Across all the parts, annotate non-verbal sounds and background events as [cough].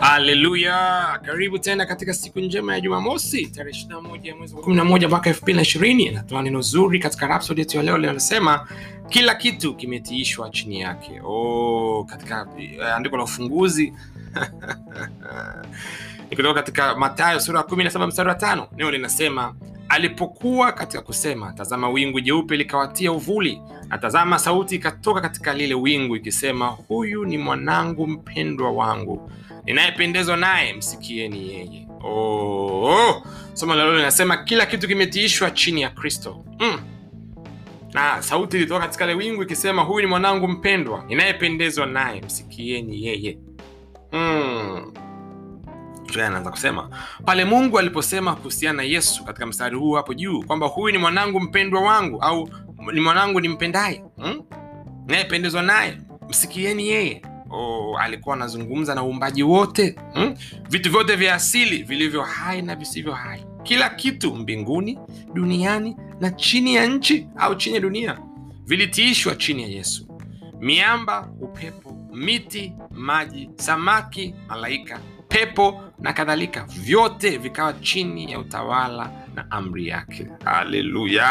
haleluya! Karibu tena katika siku njema ya jumamosi tarehe 21 mwezi wa 11 mwaka 2020 natoa neno zuri katika rhapsody yetu ya leo linalosema kila kitu kimetiishwa chini yake. Oh, katika eh, andiko la ufunguzi. [laughs] Ni kutoka katika matayo sura ya 17 mstari wa tano. Neno linasema alipokuwa katika kusema tazama wingu jeupe likawatia uvuli na tazama sauti ikatoka katika lile wingu ikisema huyu ni mwanangu mpendwa wangu ninayependezwa naye msikieni yeye oh, oh. somo la linasema kila kitu kimetiishwa chini ya kristo mm. na sauti ilitoka katika ile wingu ikisema huyu ni mwanangu mpendwa ninayependezwa naye msikieni yeye mm. Anaanza kusema pale mungu aliposema kuhusiana na yesu katika mstari huu hapo juu kwamba huyu ni mwanangu mpendwa wangu au ni mwanangu nimpendaye hmm? nayependezwa naye msikieni yeye. Oh, alikuwa anazungumza na uumbaji wote hmm? vitu vyote vya asili vilivyo hai na visivyo hai. Kila kitu mbinguni duniani na chini ya nchi au chini ya dunia vilitiishwa chini ya yesu. Miamba upepo miti maji samaki malaika pepo na kadhalika vyote vikawa chini ya utawala na amri yake. Haleluya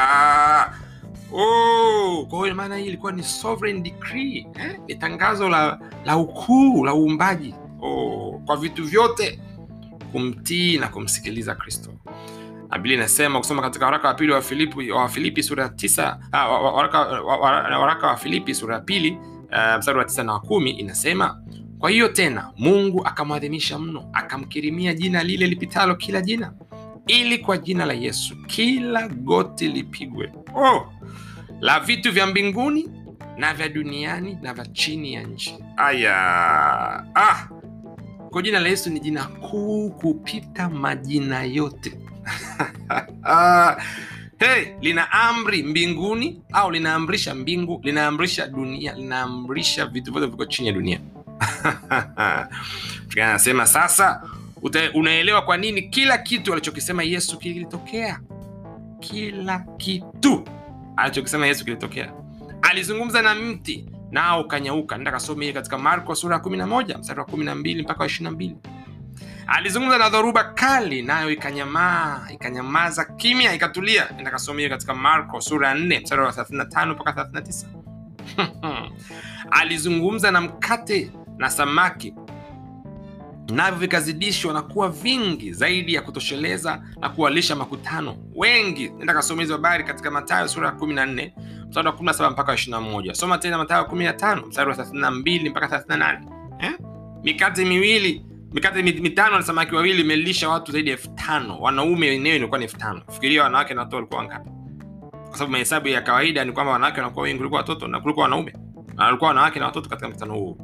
oh, kwa hiyo maana hii ilikuwa ni sovereign decree eh? ni tangazo la, la ukuu la uumbaji. Oh, kwa vitu vyote kumtii na kumsikiliza kristo. Na inasema kusoma katika waraka wa pili wa filipi wa filipi sura tisa ah, wa- wa- waraka wa- wa- waraka wa filipi sura ya pili uh, mstari wa tisa na wa kumi inasema kwa hiyo tena mungu akamwadhimisha mno akamkirimia jina lile lipitalo kila jina ili kwa jina la yesu kila goti lipigwe. Oh, la vitu vya mbinguni na vya duniani na vya chini ya nchi. Aya. Ah, kwa jina la yesu ni jina kuu kupita majina yote. [laughs] Ah, hey, lina amri mbinguni au linaamrisha mbingu linaamrisha dunia linaamrisha vitu vyote viko chini ya dunia. [laughs] Anasema sasa uta, unaelewa kwa nini kila kitu alichokisema yesu kilitokea? Kila kitu alichokisema yesu kilitokea. Alizungumza na mti nao ukanyauka. Nenda kasome hii katika marko sura ya 11 mstari wa 12 mpaka wa 22 alizungumza na dhoruba kali nayo ikanyamaa ikanyamaza kimya ikatulia. Nenda kasome hiyo katika marko sura ya 4 mstari wa 35 mpaka 39 [laughs] alizungumza na mkate na samaki navyo vikazidishwa na kuwa vingi zaidi ya kutosheleza na kuwalisha makutano. Wengi nenda kasoma hizo habari katika matayo sura ya 14 mstari wa 17 mpaka 21 soma tena matayo 15 mstari wa 32 mpaka 38 eh? mikate miwili mikate mitano na samaki wawili imelisha watu zaidi ya elfu tano. Wanaume wenyewe ilikuwa ni elfu tano. Fikiria wanawake na watoto walikuwa wangapi? Kwa sababu mahesabu ya kawaida ni kwamba wanawake wanakuwa wengi kuliko watoto na kuliko wanaume. Na walikuwa wanawake na watoto katika mkutano huo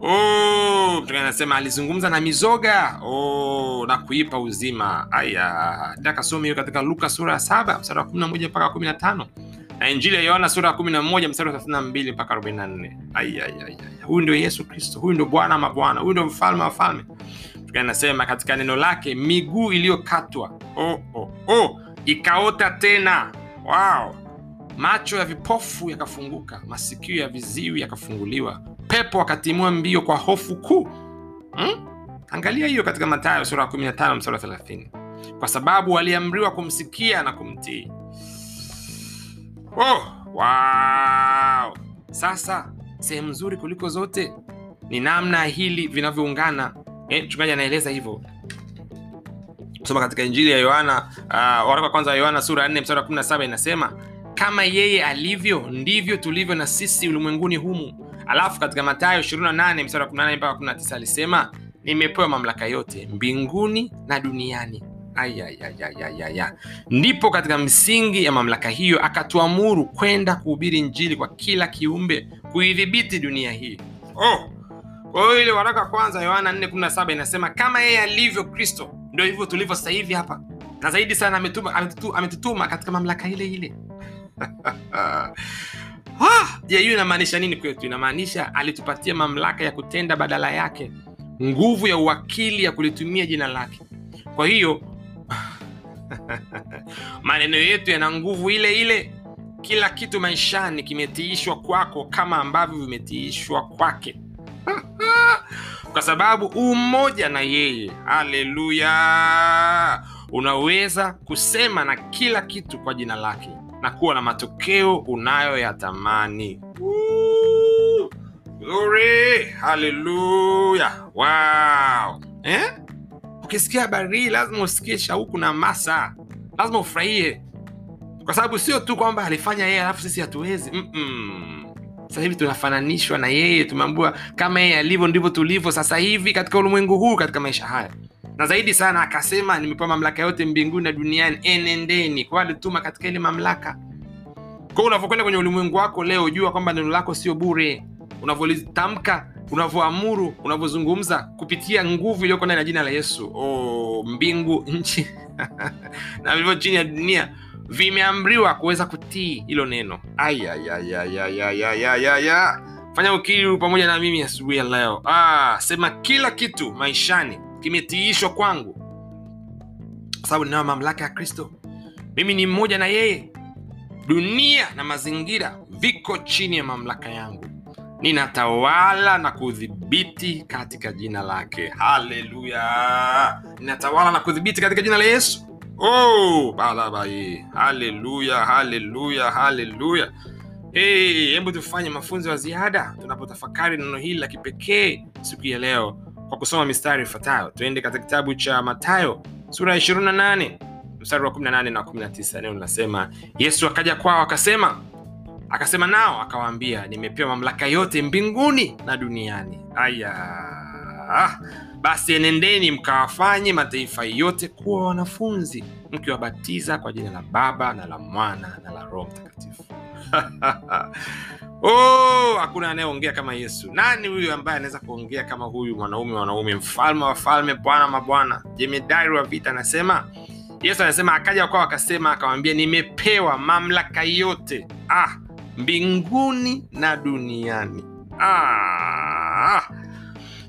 Oh, mtume anasema alizungumza na mizoga. Oh, na kuipa uzima. Aya takasome hiyo katika luka sura ya saba mstari wa 11 mpaka 15 na injili ya yohana sura ya 11 mstari wa 32 mpaka 44 Aya, aya, aya. huyu ndio yesu kristo huyu ndio bwana wa mabwana, huyu ndio mfalme wa falme. Mtume anasema katika neno lake miguu iliyokatwa oh, oh, oh, ikaota tena. Wow. Macho ya vipofu yakafunguka masikio ya viziwi yakafunguliwa pepo akatimua mbio kwa hofu kuu. Hmm? angalia hiyo katika matayo sura ya 15 mstari 30 kwa sababu waliamriwa kumsikia na kumtii. Oh, wow. sasa sehemu nzuri kuliko zote ni namna hili vinavyoungana. Eh, mchungaji anaeleza hivyo. Soma katika injili ya yohana uh, waraka wa kwanza wa yohana sura ya 4 mstari wa 17 inasema kama yeye alivyo ndivyo tulivyo na sisi ulimwenguni humu alafu katika matayo 28 mstari wa 18 mpaka 19 alisema nimepewa mamlaka yote mbinguni na duniani. Ayayayayaya ndipo katika msingi ya mamlaka hiyo akatuamuru kwenda kuhubiri njili kwa kila kiumbe kuidhibiti dunia hii. Oh. kwa ile waraka kwanza yohana 417 inasema kama yeye alivyo kristo ndio hivyo tulivyo sasa hivi hapa. Na zaidi sana ametutuma katika mamlaka ile ile [laughs] Ah, je hiyo inamaanisha nini kwetu? Inamaanisha alitupatia mamlaka ya kutenda badala yake nguvu ya uwakili ya kulitumia jina lake. Kwa hiyo [laughs] maneno yetu yana nguvu ile ile. Kila kitu maishani kimetiishwa kwako kama ambavyo vimetiishwa kwake. [laughs] Kwa sababu umoja na yeye. Haleluya! Unaweza kusema na kila kitu kwa jina lake na kuwa na matokeo unayoyatamani! Glory! haleluya wow. eh? ukisikia habari hii lazima usikie shauku na masa lazima ufurahie kwa sababu sio tu kwamba alifanya yeye alafu sisi hatuwezi sasa hivi tunafananishwa na yeye tumeambua kama yeye alivyo ndivyo tulivyo sasa hivi katika ulimwengu huu katika maisha haya na zaidi sana akasema nimepewa mamlaka yote mbinguni na duniani enendeni kwa alituma katika ile mamlaka. Kwao unavyokwenda kwenye ulimwengu wako leo jua kwamba neno lako sio bure. Unavyolitamka unavyoamuru unavyozungumza kupitia nguvu iliyoko ndani ya jina la yesu. Oh, mbingu [laughs] nchi na vilivyo chini ya dunia vimeamriwa kuweza kutii hilo neno. Fanya ukiri pamoja na mimi asubuhi ya leo. Ah, sema kila kitu maishani kimetiishwa kwangu. Kwa sababu ninayo mamlaka ya kristo. Mimi ni mmoja na yeye. Dunia na mazingira viko chini ya mamlaka yangu. Ninatawala na kudhibiti katika jina lake. Haleluya! Ninatawala na kudhibiti katika jina la yesu. Oh, balabai haleluya haleluya haleluya. Hebu tufanye mafunzo ya ziada. Tunapotafakari neno hili la kipekee siku ya leo kwa kusoma mistari ifuatayo. Tuende katika kitabu cha matayo sura ya 28 mstari wa 18 na 19 neno linasema yesu akaja kwao akasema akasema nao akawaambia nimepewa mamlaka yote mbinguni na duniani. Aya. Basi enendeni mkawafanye mataifa yote kuwa wanafunzi mkiwabatiza kwa jina la baba na la mwana na la roho mtakatifu [laughs] oh, hakuna anayeongea kama yesu nani huyu ambaye anaweza kuongea kama huyu mwanaume wanaume mfalme wa falme bwana mabwana jemedari wa vita anasema yesu anasema akaja kwao akasema akawambia nimepewa mamlaka yote ah, mbinguni na duniani ah.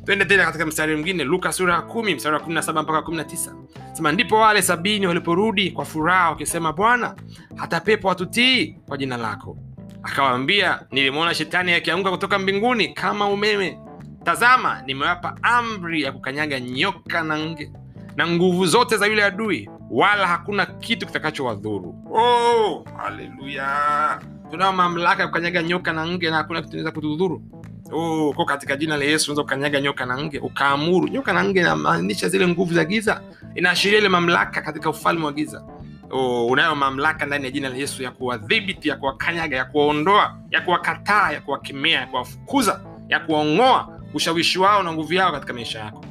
Twende tena katika mstari mwingine luka sura ya kumi mstari wa 17 mpaka 19 sema ndipo wale sabini waliporudi kwa furaha wakisema bwana hata pepo watutii kwa jina lako akawaambia nilimwona shetani akianguka kutoka mbinguni kama umeme. Tazama nimewapa amri ya kukanyaga nyoka na nge na nguvu zote za yule adui wala hakuna kitu kitakachowadhuru. Oh, haleluya! Tunao mamlaka ya kukanyaga nyoka na nge na hakuna kitu naweza kutudhuru oh, katika jina la yesu unaweza ukanyaga nyoka na nge ukaamuru. Nyoka na nge inamaanisha zile nguvu za giza. Inaashiria ile mamlaka katika ufalme wa giza. Oh, unayo mamlaka ndani ya jina la yesu ya kuwadhibiti ya kuwakanyaga ya kuwaondoa ya kuwakataa ya kuwakemea ya kuwafukuza ya kuwaong'oa ushawishi wao na nguvu yao katika maisha yako.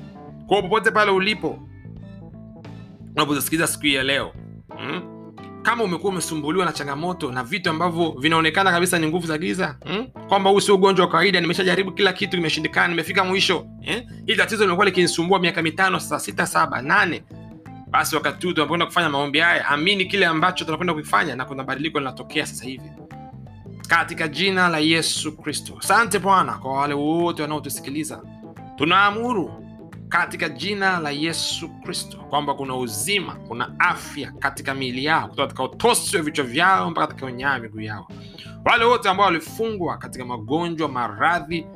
Kwao popote pale ulipo unapozisikiliza siku hii ya leo mm? Kama umekuwa umesumbuliwa na changamoto na vitu ambavyo vinaonekana kabisa ni nguvu za giza hmm? kwamba huu sio ugonjwa wa kawaida nimeshajaribu kila kitu kimeshindikana nimefika mwisho eh? hili tatizo limekuwa likinisumbua miaka mitano sasa sita saba nane basi wakati huu tunapoenda kufanya maombi haya amini kile ambacho tunakwenda kukifanya na kuna badiliko linatokea sasa hivi katika jina la yesu kristo asante bwana kwa wale wote wanaotusikiliza tunaamuru katika jina la yesu kristo. Kwamba kuna uzima kuna afya katika miili yao kutoka katika utosi wa vichwa vyao mpaka katika unyaa ya miguu yao. Wale wote ambao walifungwa katika magonjwa maradhi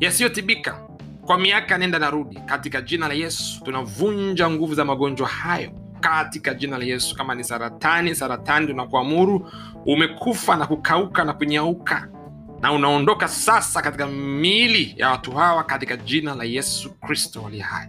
yasiyotibika kwa miaka nenda na rudi katika jina la yesu tunavunja nguvu za magonjwa hayo katika jina la yesu. Kama ni saratani saratani tunakuamuru umekufa na kukauka na kunyauka na unaondoka sasa katika miili ya watu hawa katika jina la yesu kristo aliye hai.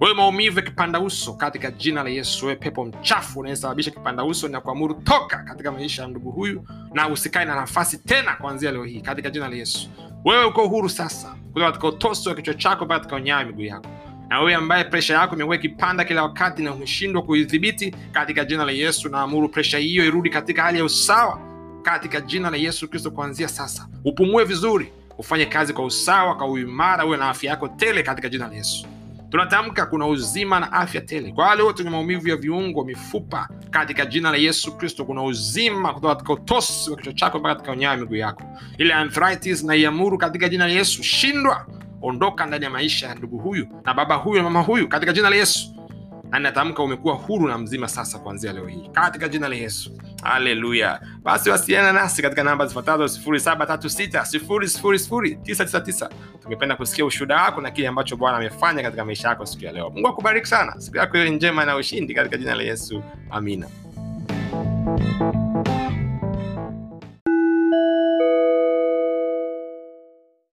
Wewe maumivu ya kipanda uso katika jina la yesu wewe pepo mchafu unayesababisha kipanda uso na kuamuru toka katika maisha ya ndugu huyu na usikae na nafasi tena kuanzia leo hii katika jina la yesu. Wewe uko huru sasa kutoka katika utosi wa kichwa chako mpaka katika unyaa miguu yako. Na wewe ambaye presha yako imekuwa ikipanda kila wakati na umeshindwa kuidhibiti katika jina la yesu naamuru presha hiyo irudi katika hali ya usawa katika jina la yesu kristo kuanzia sasa. Upumue vizuri ufanye kazi kwa usawa kwa uimara uwe na afya yako tele katika jina la yesu. Tunatamka kuna uzima na afya tele. Kwa wale wote wenye maumivu ya viungo mifupa katika jina la yesu kristo kuna uzima kutoka katika utosi wa kichwa chako mpaka katika unyaa ya miguu yako. Ile arthritis na katika jina la yesu shindwa. Ondoka ndani ya maisha ya ndugu huyu na baba huyu na mama huyu katika jina la yesu. Na natamka umekuwa huru na mzima sasa kuanzia leo hii. Katika jina la yesu haleluya basi wasiliana nasi katika namba zifuatazo 736 tungependa kusikia ushuhuda wako na kile ambacho bwana amefanya katika maisha yako siku ya leo. Mungu akubariki sana. Siku yako iwe njema na ushindi katika jina la yesu. Amina